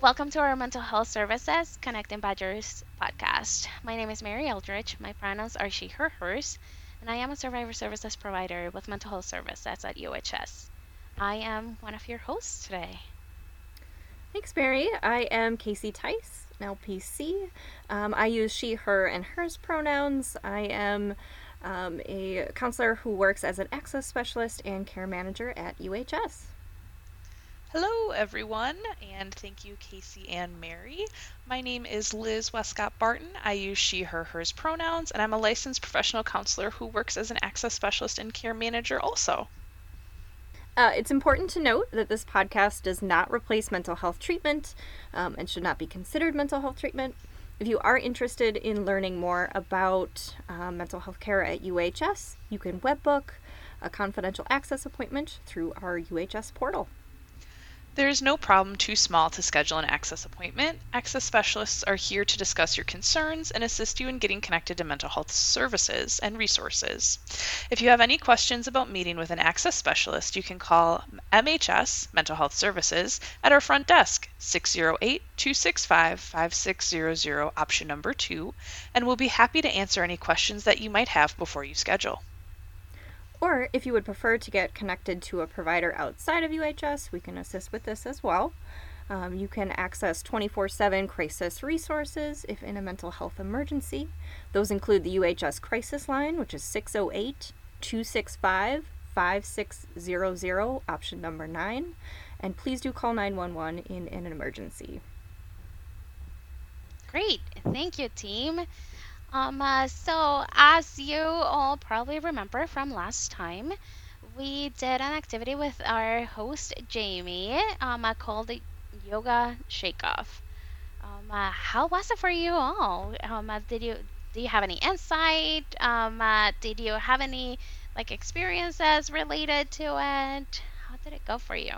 Welcome to our Mental Health Services Connecting Badgers podcast. My name is Mary Eldridge. My pronouns are she, her, hers, and I am a survivor services provider with mental health services at UHS. I am one of your hosts today. Thanks, Mary. I am Casey Tice, an LPC. Um, I use she, her, and hers pronouns. I am um, a counselor who works as an access specialist and care manager at UHS. Hello, everyone, and thank you, Casey and Mary. My name is Liz Westcott Barton. I use she, her, hers pronouns, and I'm a licensed professional counselor who works as an access specialist and care manager also. Uh, it's important to note that this podcast does not replace mental health treatment um, and should not be considered mental health treatment. If you are interested in learning more about uh, mental health care at UHS, you can webbook a confidential access appointment through our UHS portal. There is no problem too small to schedule an access appointment. Access specialists are here to discuss your concerns and assist you in getting connected to mental health services and resources. If you have any questions about meeting with an access specialist, you can call MHS, Mental Health Services, at our front desk, 608 265 5600, option number 2, and we'll be happy to answer any questions that you might have before you schedule. Or if you would prefer to get connected to a provider outside of UHS, we can assist with this as well. Um, you can access 24 7 crisis resources if in a mental health emergency. Those include the UHS crisis line, which is 608 265 5600, option number 9. And please do call 911 in, in an emergency. Great. Thank you, team. Um, uh, so, as you all probably remember from last time, we did an activity with our host Jamie um, uh, called Yoga Shake Off. Um, uh, how was it for you all? Um, uh, did you do you have any insight? Um, uh, did you have any like experiences related to it? How did it go for you?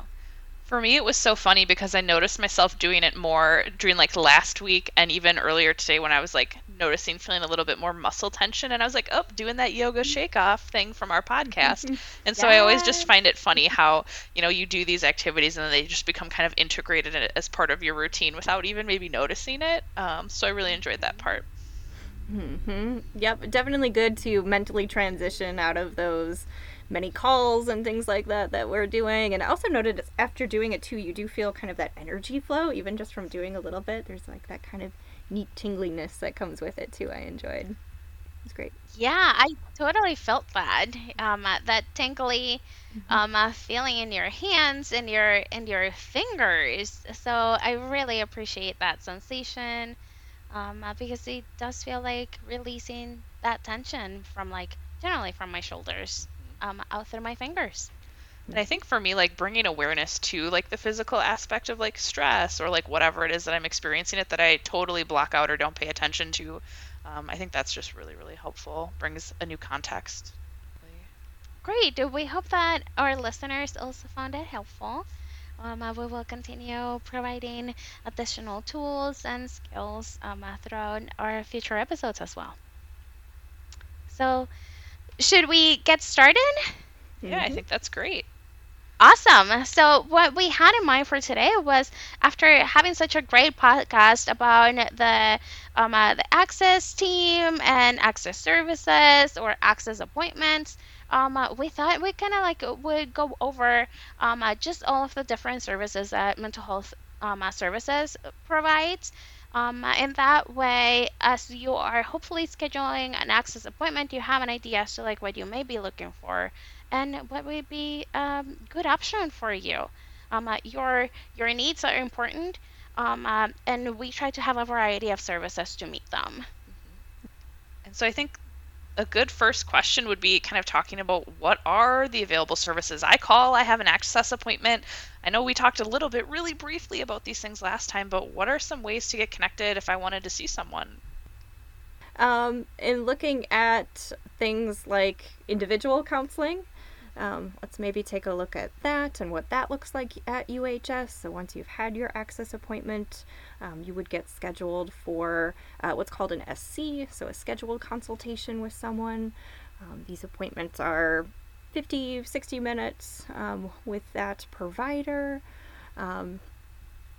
For me, it was so funny because I noticed myself doing it more during like last week and even earlier today when I was like noticing feeling a little bit more muscle tension. And I was like, oh, doing that yoga shake off thing from our podcast. And so yes. I always just find it funny how, you know, you do these activities and then they just become kind of integrated as part of your routine without even maybe noticing it. Um, so I really enjoyed that part. Mm-hmm. Yep, definitely good to mentally transition out of those many calls and things like that that we're doing. And I also noted after doing it too, you do feel kind of that energy flow, even just from doing a little bit. There's like that kind of neat tingliness that comes with it too. I enjoyed. It's great. Yeah, I totally felt that. Um, uh, that tingly mm-hmm. um, uh, feeling in your hands and your and your fingers. So I really appreciate that sensation um, uh, because it does feel like releasing that tension from like generally from my shoulders um, out through my fingers. And I think for me, like bringing awareness to like the physical aspect of like stress or like whatever it is that I'm experiencing it that I totally block out or don't pay attention to, um, I think that's just really, really helpful. Brings a new context. Great. We hope that our listeners also found it helpful. Um, uh, we will continue providing additional tools and skills um, uh, throughout our future episodes as well. So, should we get started? Yeah, mm-hmm. I think that's great. Awesome. So, what we had in mind for today was after having such a great podcast about the um, uh, the access team and access services or access appointments, um, uh, we thought we kind of like would go over um, uh, just all of the different services that mental health um, uh, services provides. Um, in that way, as you are hopefully scheduling an access appointment, you have an idea as to like what you may be looking for and what would be a um, good option for you. Um, uh, your your needs are important, um, uh, and we try to have a variety of services to meet them. And so I think a good first question would be kind of talking about what are the available services I call. I have an access appointment. I know we talked a little bit really briefly about these things last time, but what are some ways to get connected if I wanted to see someone? Um, in looking at things like individual counseling, um, let's maybe take a look at that and what that looks like at UHS. So, once you've had your access appointment, um, you would get scheduled for uh, what's called an SC, so a scheduled consultation with someone. Um, these appointments are 50, 60 minutes um, with that provider. Um,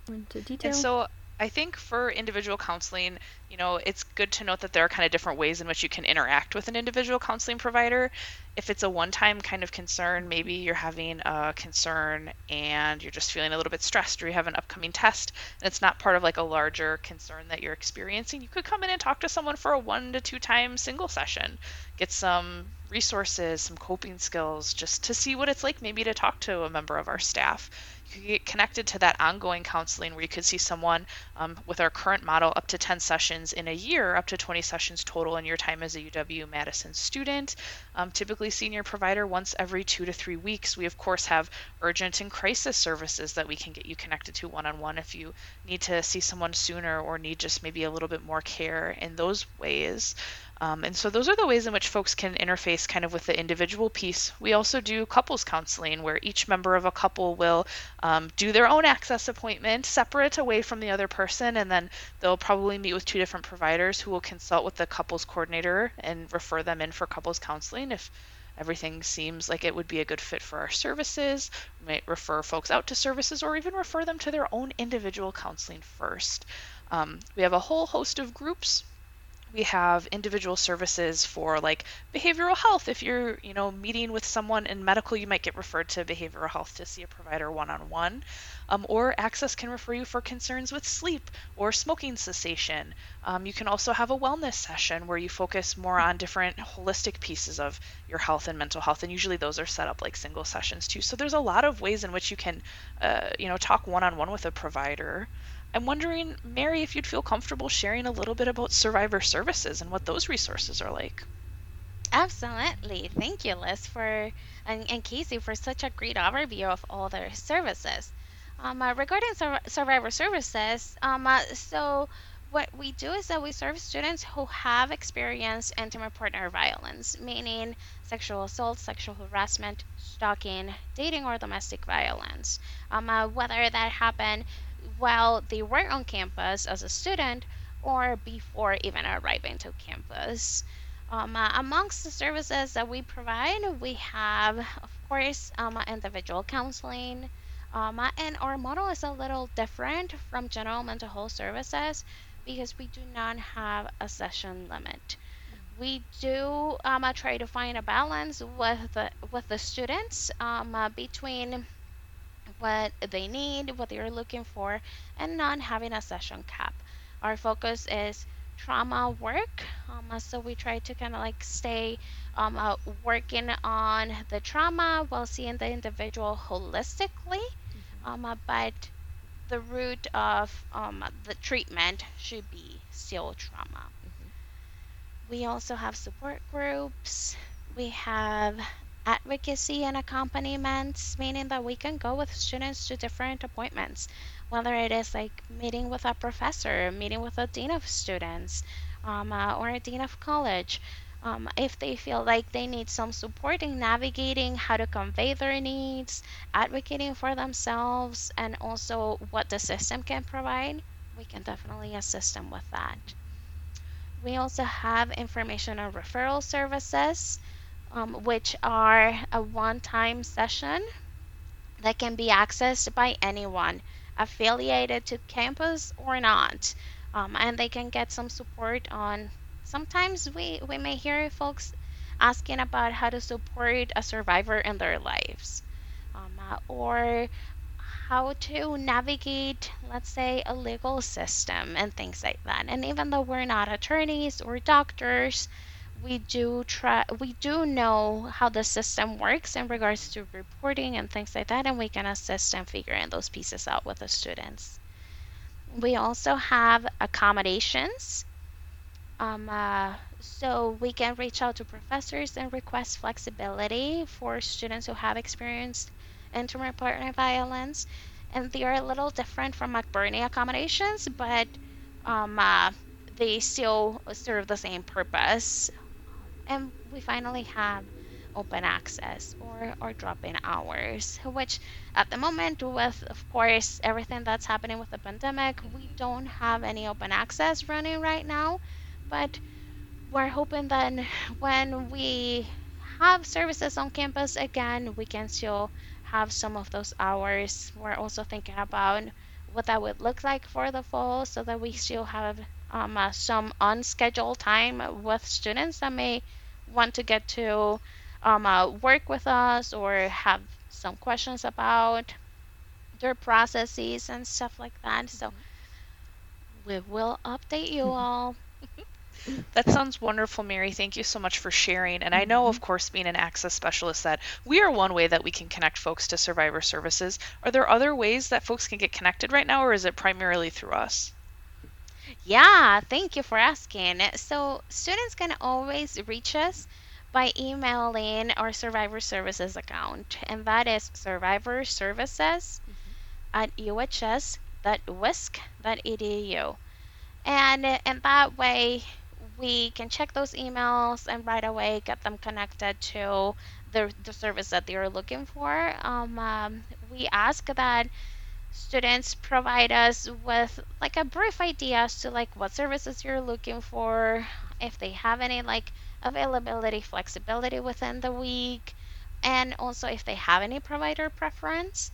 into detail. And so I think for individual counseling, you know, it's good to note that there are kind of different ways in which you can interact with an individual counseling provider. If it's a one time kind of concern, maybe you're having a concern and you're just feeling a little bit stressed or you have an upcoming test and it's not part of like a larger concern that you're experiencing, you could come in and talk to someone for a one to two time single session. Get some resources, some coping skills, just to see what it's like maybe to talk to a member of our staff could get connected to that ongoing counseling where you could see someone um, with our current model up to 10 sessions in a year, up to 20 sessions total in your time as a UW Madison student. Um, typically, senior provider once every two to three weeks. We, of course, have urgent and crisis services that we can get you connected to one on one if you need to see someone sooner or need just maybe a little bit more care in those ways. Um, and so those are the ways in which folks can interface kind of with the individual piece. We also do couples counseling where each member of a couple will um, do their own access appointment separate away from the other person, and then they'll probably meet with two different providers who will consult with the couples coordinator and refer them in for couples counseling if everything seems like it would be a good fit for our services. We might refer folks out to services or even refer them to their own individual counseling first. Um, we have a whole host of groups we have individual services for like behavioral health. If you're you know meeting with someone in medical you might get referred to behavioral health to see a provider one-on-one. Um, or access can refer you for concerns with sleep or smoking cessation. Um, you can also have a wellness session where you focus more on different holistic pieces of your health and mental health and usually those are set up like single sessions too. So there's a lot of ways in which you can uh, you know talk one-on-one with a provider I'm wondering, Mary, if you'd feel comfortable sharing a little bit about survivor services and what those resources are like. Absolutely. Thank you, Liz, for and, and Casey for such a great overview of all their services. Um, uh, regarding sur- survivor services, um, uh, so what we do is that we serve students who have experienced intimate partner violence, meaning sexual assault, sexual harassment, stalking, dating, or domestic violence. Um, uh, whether that happened while they were on campus as a student or before even arriving to campus. Um, uh, amongst the services that we provide, we have, of course, um, individual counseling. Um, uh, and our model is a little different from general mental health services because we do not have a session limit. We do um, uh, try to find a balance with the, with the students um, uh, between what they need, what they're looking for, and not having a session cap. Our focus is trauma work. Um, so we try to kind of like stay um, uh, working on the trauma while seeing the individual holistically. Mm-hmm. Um, uh, but the root of um, the treatment should be still trauma. Mm-hmm. We also have support groups. We have advocacy and accompaniments, meaning that we can go with students to different appointments, whether it is like meeting with a professor, meeting with a dean of students, um, uh, or a dean of college. Um, if they feel like they need some support in navigating how to convey their needs, advocating for themselves, and also what the system can provide, we can definitely assist them with that. We also have information on referral services um, which are a one time session that can be accessed by anyone affiliated to campus or not. Um, and they can get some support on sometimes we, we may hear folks asking about how to support a survivor in their lives um, uh, or how to navigate let's say a legal system and things like that and even though we're not attorneys or doctors we do try we do know how the system works in regards to reporting and things like that and we can assist in figuring those pieces out with the students. We also have accommodations. Um, uh, so we can reach out to professors and request flexibility for students who have experienced intimate partner violence. And they are a little different from McBurney accommodations but um, uh, they still serve the same purpose and we finally have open access or, or drop-in hours which at the moment with of course everything that's happening with the pandemic we don't have any open access running right now. But we're hoping that when we have services on campus again we can still have some of those hours. We're also thinking about what that would look like for the fall so that we still have um, uh, some unscheduled time with students that may want to get to um, uh, work with us or have some questions about their processes and stuff like that. So we will update you all. That sounds wonderful, Mary. Thank you so much for sharing. And I know, of course, being an access specialist, that we are one way that we can connect folks to survivor services. Are there other ways that folks can get connected right now, or is it primarily through us? Yeah, thank you for asking. So, students can always reach us by emailing our Survivor Services account, and that is Survivor Services at uhs.wisc.edu. And in that way, we can check those emails and right away get them connected to the, the service that they're looking for. Um, um, we ask that students provide us with like a brief idea as to like what services you're looking for, if they have any like availability, flexibility within the week, and also if they have any provider preference.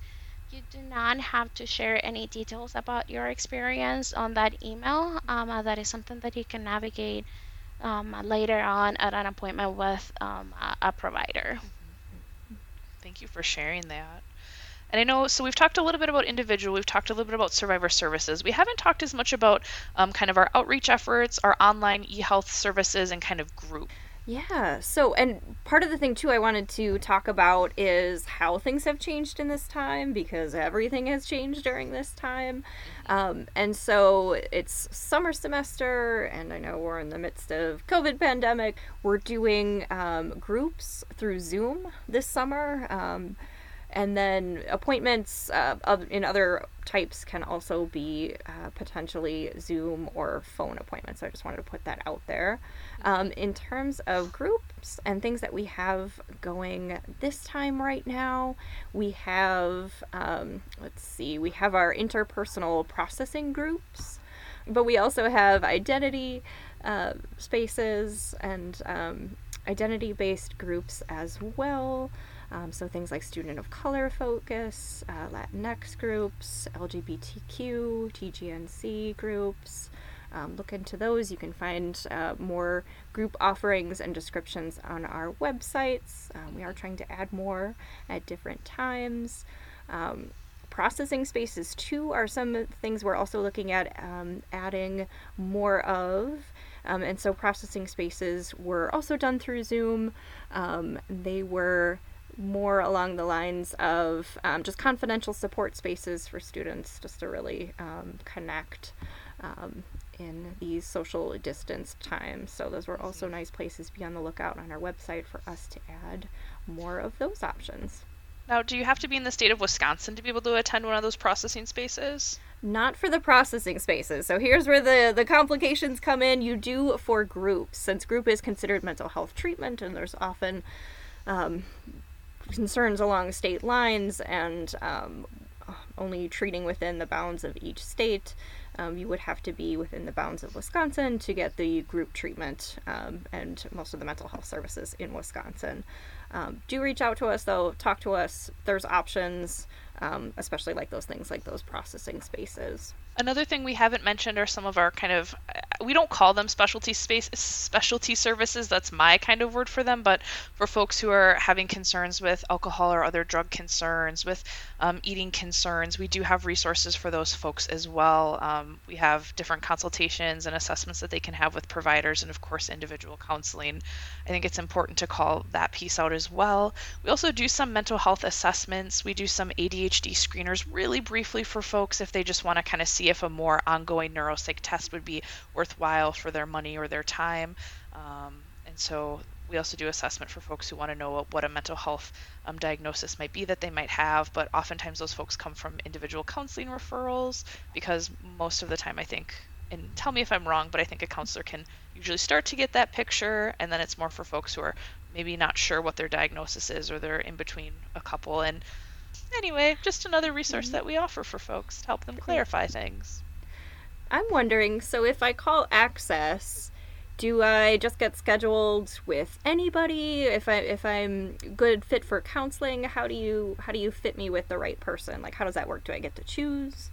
You do not have to share any details about your experience on that email. Um, uh, that is something that you can navigate um, later on at an appointment with um, a, a provider. Thank you for sharing that. And I know, so we've talked a little bit about individual, we've talked a little bit about survivor services. We haven't talked as much about um, kind of our outreach efforts, our online e health services, and kind of group. Yeah. So, and part of the thing too I wanted to talk about is how things have changed in this time because everything has changed during this time. Um, and so it's summer semester, and I know we're in the midst of COVID pandemic. We're doing um, groups through Zoom this summer. Um, and then appointments uh, in other types can also be uh, potentially Zoom or phone appointments. So I just wanted to put that out there. Um, in terms of groups and things that we have going this time right now, we have, um, let's see, we have our interpersonal processing groups, but we also have identity uh, spaces and um, identity based groups as well. Um, so things like student of color focus, uh, Latinx groups, LGBTQ, TGNC groups. Um, look into those. You can find uh, more group offerings and descriptions on our websites. Um, we are trying to add more at different times. Um, processing spaces, too, are some things we're also looking at um, adding more of. Um, and so processing spaces were also done through Zoom. Um, they were more along the lines of um, just confidential support spaces for students just to really um, connect um, in these social distance times. So those were also nice places be on the lookout on our website for us to add more of those options. Now, do you have to be in the state of Wisconsin to be able to attend one of those processing spaces? Not for the processing spaces. So here's where the, the complications come in. You do for groups, since group is considered mental health treatment, and there's often um, concerns along state lines and um, only treating within the bounds of each state. Um, you would have to be within the bounds of Wisconsin to get the group treatment um, and most of the mental health services in Wisconsin. Um, do reach out to us though, talk to us. There's options, um, especially like those things like those processing spaces. Another thing we haven't mentioned are some of our kind of we don't call them specialty space specialty services. That's my kind of word for them. But for folks who are having concerns with alcohol or other drug concerns, with um, eating concerns, we do have resources for those folks as well. Um, we have different consultations and assessments that they can have with providers, and of course individual counseling. I think it's important to call that piece out as well. We also do some mental health assessments. We do some ADHD screeners really briefly for folks if they just want to kind of see if a more ongoing neuropsych test would be worthwhile for their money or their time. Um, and so we also do assessment for folks who want to know what, what a mental health um, diagnosis might be that they might have, but oftentimes those folks come from individual counseling referrals because most of the time I think, and tell me if I'm wrong, but I think a counselor can usually start to get that picture, and then it's more for folks who are maybe not sure what their diagnosis is or they're in between a couple. And anyway, just another resource mm-hmm. that we offer for folks to help them clarify things. I'm wondering so if I call Access, do I just get scheduled with anybody if I if I'm good fit for counseling? How do you how do you fit me with the right person? Like how does that work? Do I get to choose?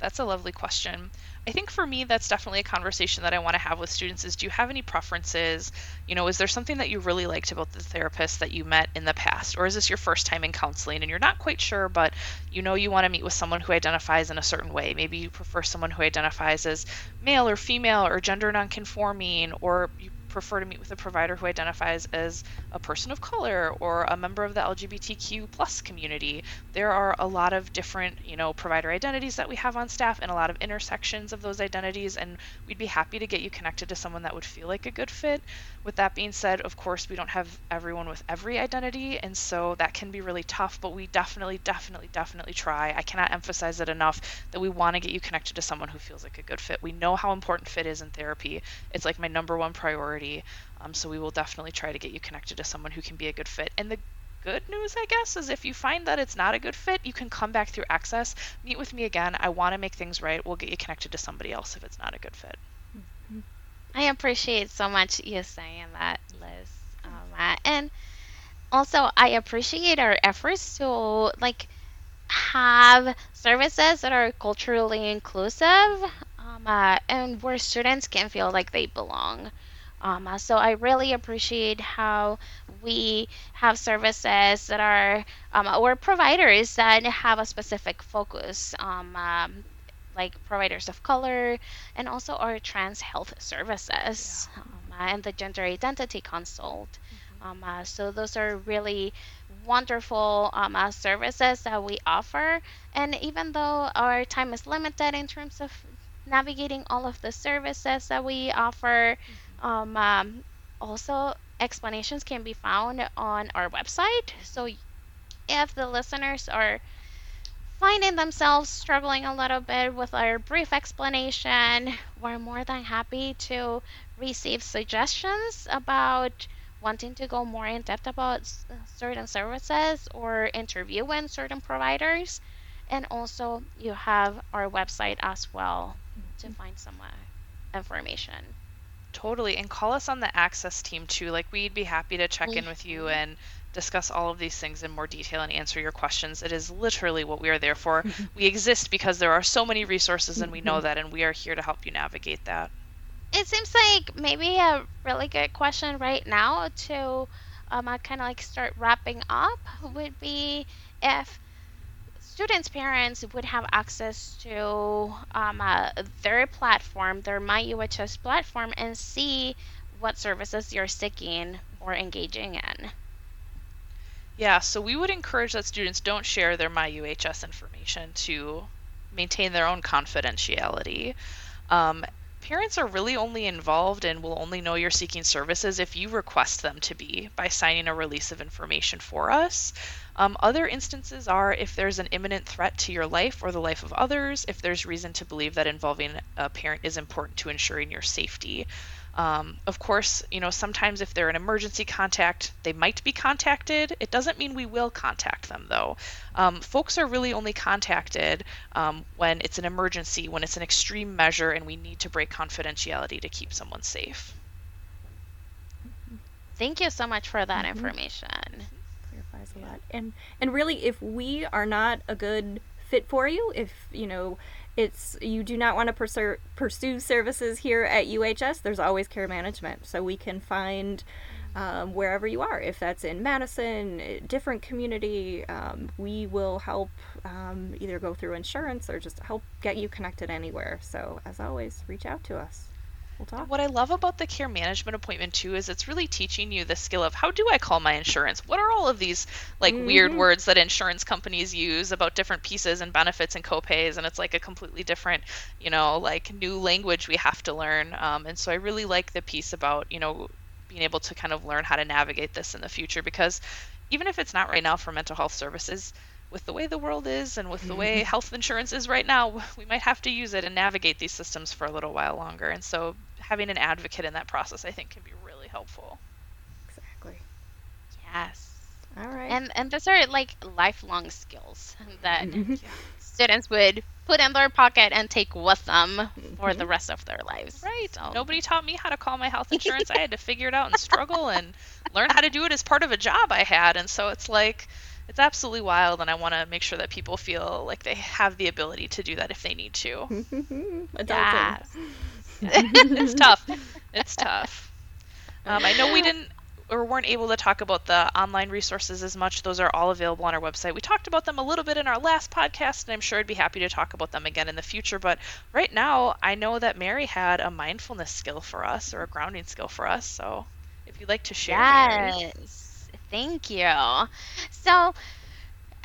that's a lovely question. I think for me, that's definitely a conversation that I want to have with students is do you have any preferences? You know, is there something that you really liked about the therapist that you met in the past? Or is this your first time in counseling and you're not quite sure, but you know you want to meet with someone who identifies in a certain way? Maybe you prefer someone who identifies as male or female or gender nonconforming, or you prefer to meet with a provider who identifies as a person of color or a member of the LGBTQ plus community. There are a lot of different, you know, provider identities that we have on staff and a lot of intersections of those identities and we'd be happy to get you connected to someone that would feel like a good fit. With that being said, of course, we don't have everyone with every identity and so that can be really tough, but we definitely definitely definitely try. I cannot emphasize it enough that we want to get you connected to someone who feels like a good fit. We know how important fit is in therapy. It's like my number one priority um, so we will definitely try to get you connected to someone who can be a good fit. And the good news, I guess, is if you find that it's not a good fit, you can come back through Access, meet with me again. I want to make things right. We'll get you connected to somebody else if it's not a good fit. I appreciate so much you saying that, Liz. Um, and also, I appreciate our efforts to like have services that are culturally inclusive um, uh, and where students can feel like they belong. Um, uh, so I really appreciate how we have services that are um, or providers that have a specific focus. Um, um, like providers of color and also our trans health services yeah. Um, uh, and the gender identity consult. Mm-hmm. Um, uh, so those are really wonderful um, uh, services that we offer. And even though our time is limited in terms of navigating all of the services that we offer, mm-hmm um, um, also, explanations can be found on our website. So, if the listeners are finding themselves struggling a little bit with our brief explanation, we're more than happy to receive suggestions about wanting to go more in depth about certain services or interviewing certain providers. And also, you have our website as well to find some uh, information. Totally. And call us on the access team too. Like, we'd be happy to check in with you mm-hmm. and discuss all of these things in more detail and answer your questions. It is literally what we are there for. we exist because there are so many resources and we know that, and we are here to help you navigate that. It seems like maybe a really good question right now to um, kind of like start wrapping up would be if students' parents would have access to um, uh, their platform, their MyUHS platform, and see what services you're seeking or engaging in. Yeah, so we would encourage that students don't share their MyUHS information to maintain their own confidentiality. Um, parents are really only involved and will only know you're seeking services if you request them to be by signing a release of information for us. Um, other instances are if there's an imminent threat to your life or the life of others, if there's reason to believe that involving a parent is important to ensuring your safety. Um, of course, you know, sometimes if they're an emergency contact, they might be contacted. It doesn't mean we will contact them, though. Um, folks are really only contacted um, when it's an emergency, when it's an extreme measure, and we need to break confidentiality to keep someone safe. Thank you so much for that mm-hmm. information Clarifies a lot. And and really, if we are not a good fit for you, if you know it's you do not want to pursue pursue services here at UHS, there's always care management, so we can find. Um, wherever you are, if that's in Madison, different community, um, we will help um, either go through insurance or just help get you connected anywhere. So, as always, reach out to us. We'll talk. What I love about the care management appointment too is it's really teaching you the skill of how do I call my insurance? What are all of these like mm-hmm. weird words that insurance companies use about different pieces and benefits and copays and it's like a completely different, you know, like new language we have to learn. Um, and so I really like the piece about, you know, being able to kind of learn how to navigate this in the future because even if it's not right now for mental health services, with the way the world is and with the way mm-hmm. health insurance is right now, we might have to use it and navigate these systems for a little while longer. And so having an advocate in that process, I think, can be really helpful. Exactly. Yes. All right. And and those are like lifelong skills that mm-hmm. students would put in their pocket and take with them mm-hmm. for the rest of their lives. Right. So. Nobody taught me how to call my health insurance. I had to figure it out and struggle and learn how to do it as part of a job I had. And so it's like it's absolutely wild, and I want to make sure that people feel like they have the ability to do that if they need to. Adulting. it's tough. It's tough. Um, I know we didn't or weren't able to talk about the online resources as much. Those are all available on our website. We talked about them a little bit in our last podcast, and I'm sure I'd be happy to talk about them again in the future. But right now, I know that Mary had a mindfulness skill for us or a grounding skill for us. So if you'd like to share, yes. Mary. Thank you. So,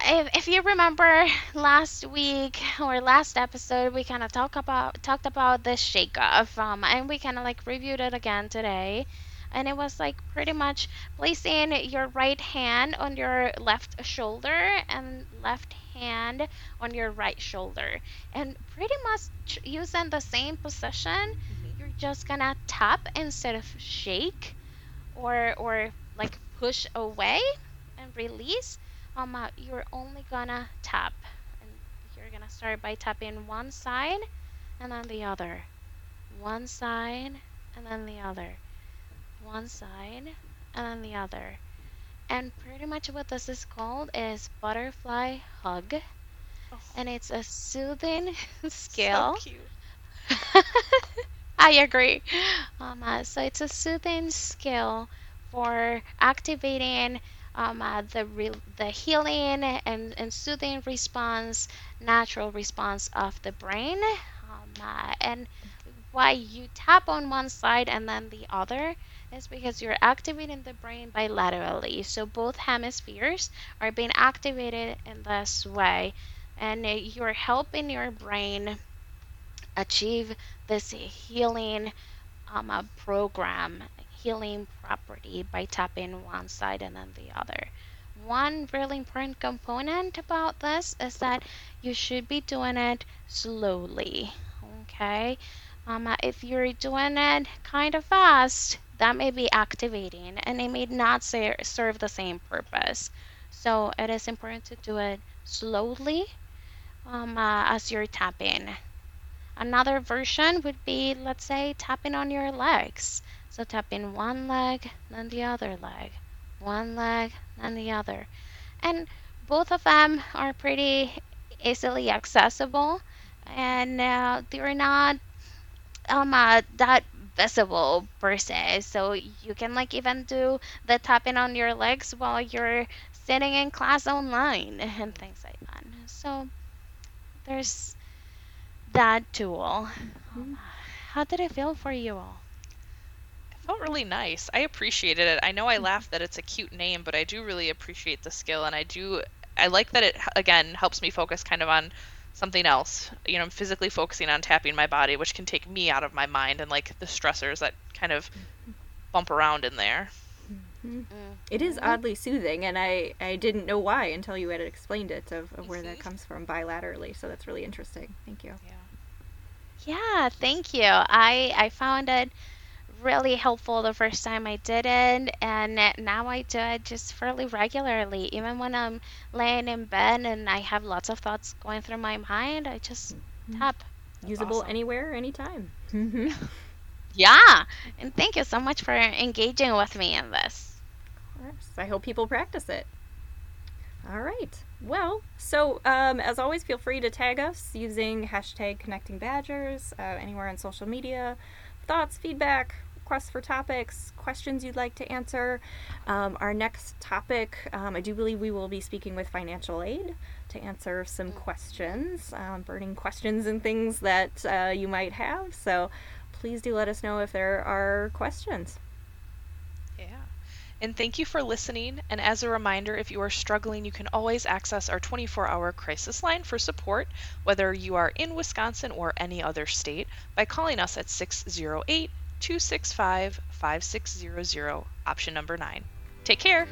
if, if you remember last week or last episode, we kind of talk about talked about the shake off, um, and we kind of like reviewed it again today and it was like pretty much placing your right hand on your left shoulder and left hand on your right shoulder and pretty much using the same position Mm-hmm. you're just gonna tap instead of shake or or like push away and release um uh, you're only gonna tap and you're gonna start by tapping one side and then the other one side and then the other one side and then the other. And pretty much what this is called is butterfly hug. Oh. And it's a soothing skill. So cute. I agree. Um, uh, so it's a soothing skill for activating um, uh, the re- the healing and, and soothing response, natural response of the brain. Um, uh, and why you tap on one side and then the other is because you're activating the brain bilaterally. So both hemispheres are being activated in this way, and you're helping your brain achieve this healing um, uh, program, healing property by tapping one side and then the other. One really important component about this is that you should be doing it slowly. Okay, um, uh, if you're doing it kind of fast, that may be activating and it may not ser- serve the same purpose. So it is important to do it slowly um, uh, as you're tapping. Another version would be, let's say, tapping on your legs. So tapping one leg, then the other leg, one leg, then the other. And both of them are pretty easily accessible and uh, they're not um, uh, that visible per se. So you can like even do the tapping on your legs while you're sitting in class online and things like that. So there's that tool. Mhm. How did it feel for you all? It felt really nice. I appreciated it. I know I mm-hmm. laughed that it's a cute name, but I do really appreciate the skill, and I do. I like that it again helps me focus kind of on something else. You know, I'm physically focusing on tapping my body, which can take me out of my mind and like the stressors that kind of mm-hmm. bump around in there. Mhm. It is oddly soothing, and I, I didn't know why until you had explained it of, of where that comes from bilaterally. So that's really interesting. Thank you. Yeah. Yeah, thank you. I I found it really helpful the first time I did it, and now I do it just fairly regularly. Even when I'm laying in bed and I have lots of thoughts going through my mind, I just tap. Usable awesome. anywhere, anytime. Mhm. Yeah, and thank you so much for engaging with me in this. Of course. I hope people practice it. All right. Well, so um, as always, feel free to tag us using hashtag connecting badgers uh, anywhere on social media. Thoughts, feedback, requests for topics, questions you'd like to answer. Um, our next topic, um, I do believe we will be speaking with financial aid to answer some questions, um, burning questions and things that uh, you might have. So please do let us know if there are questions. Yeah. And thank you for listening. And as a reminder, if you are struggling, you can always access our 24 hour crisis line for support, whether you are in Wisconsin or any other state, by calling us at 608 265 5600, option number nine. Take care.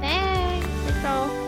Thanks. Thanks all.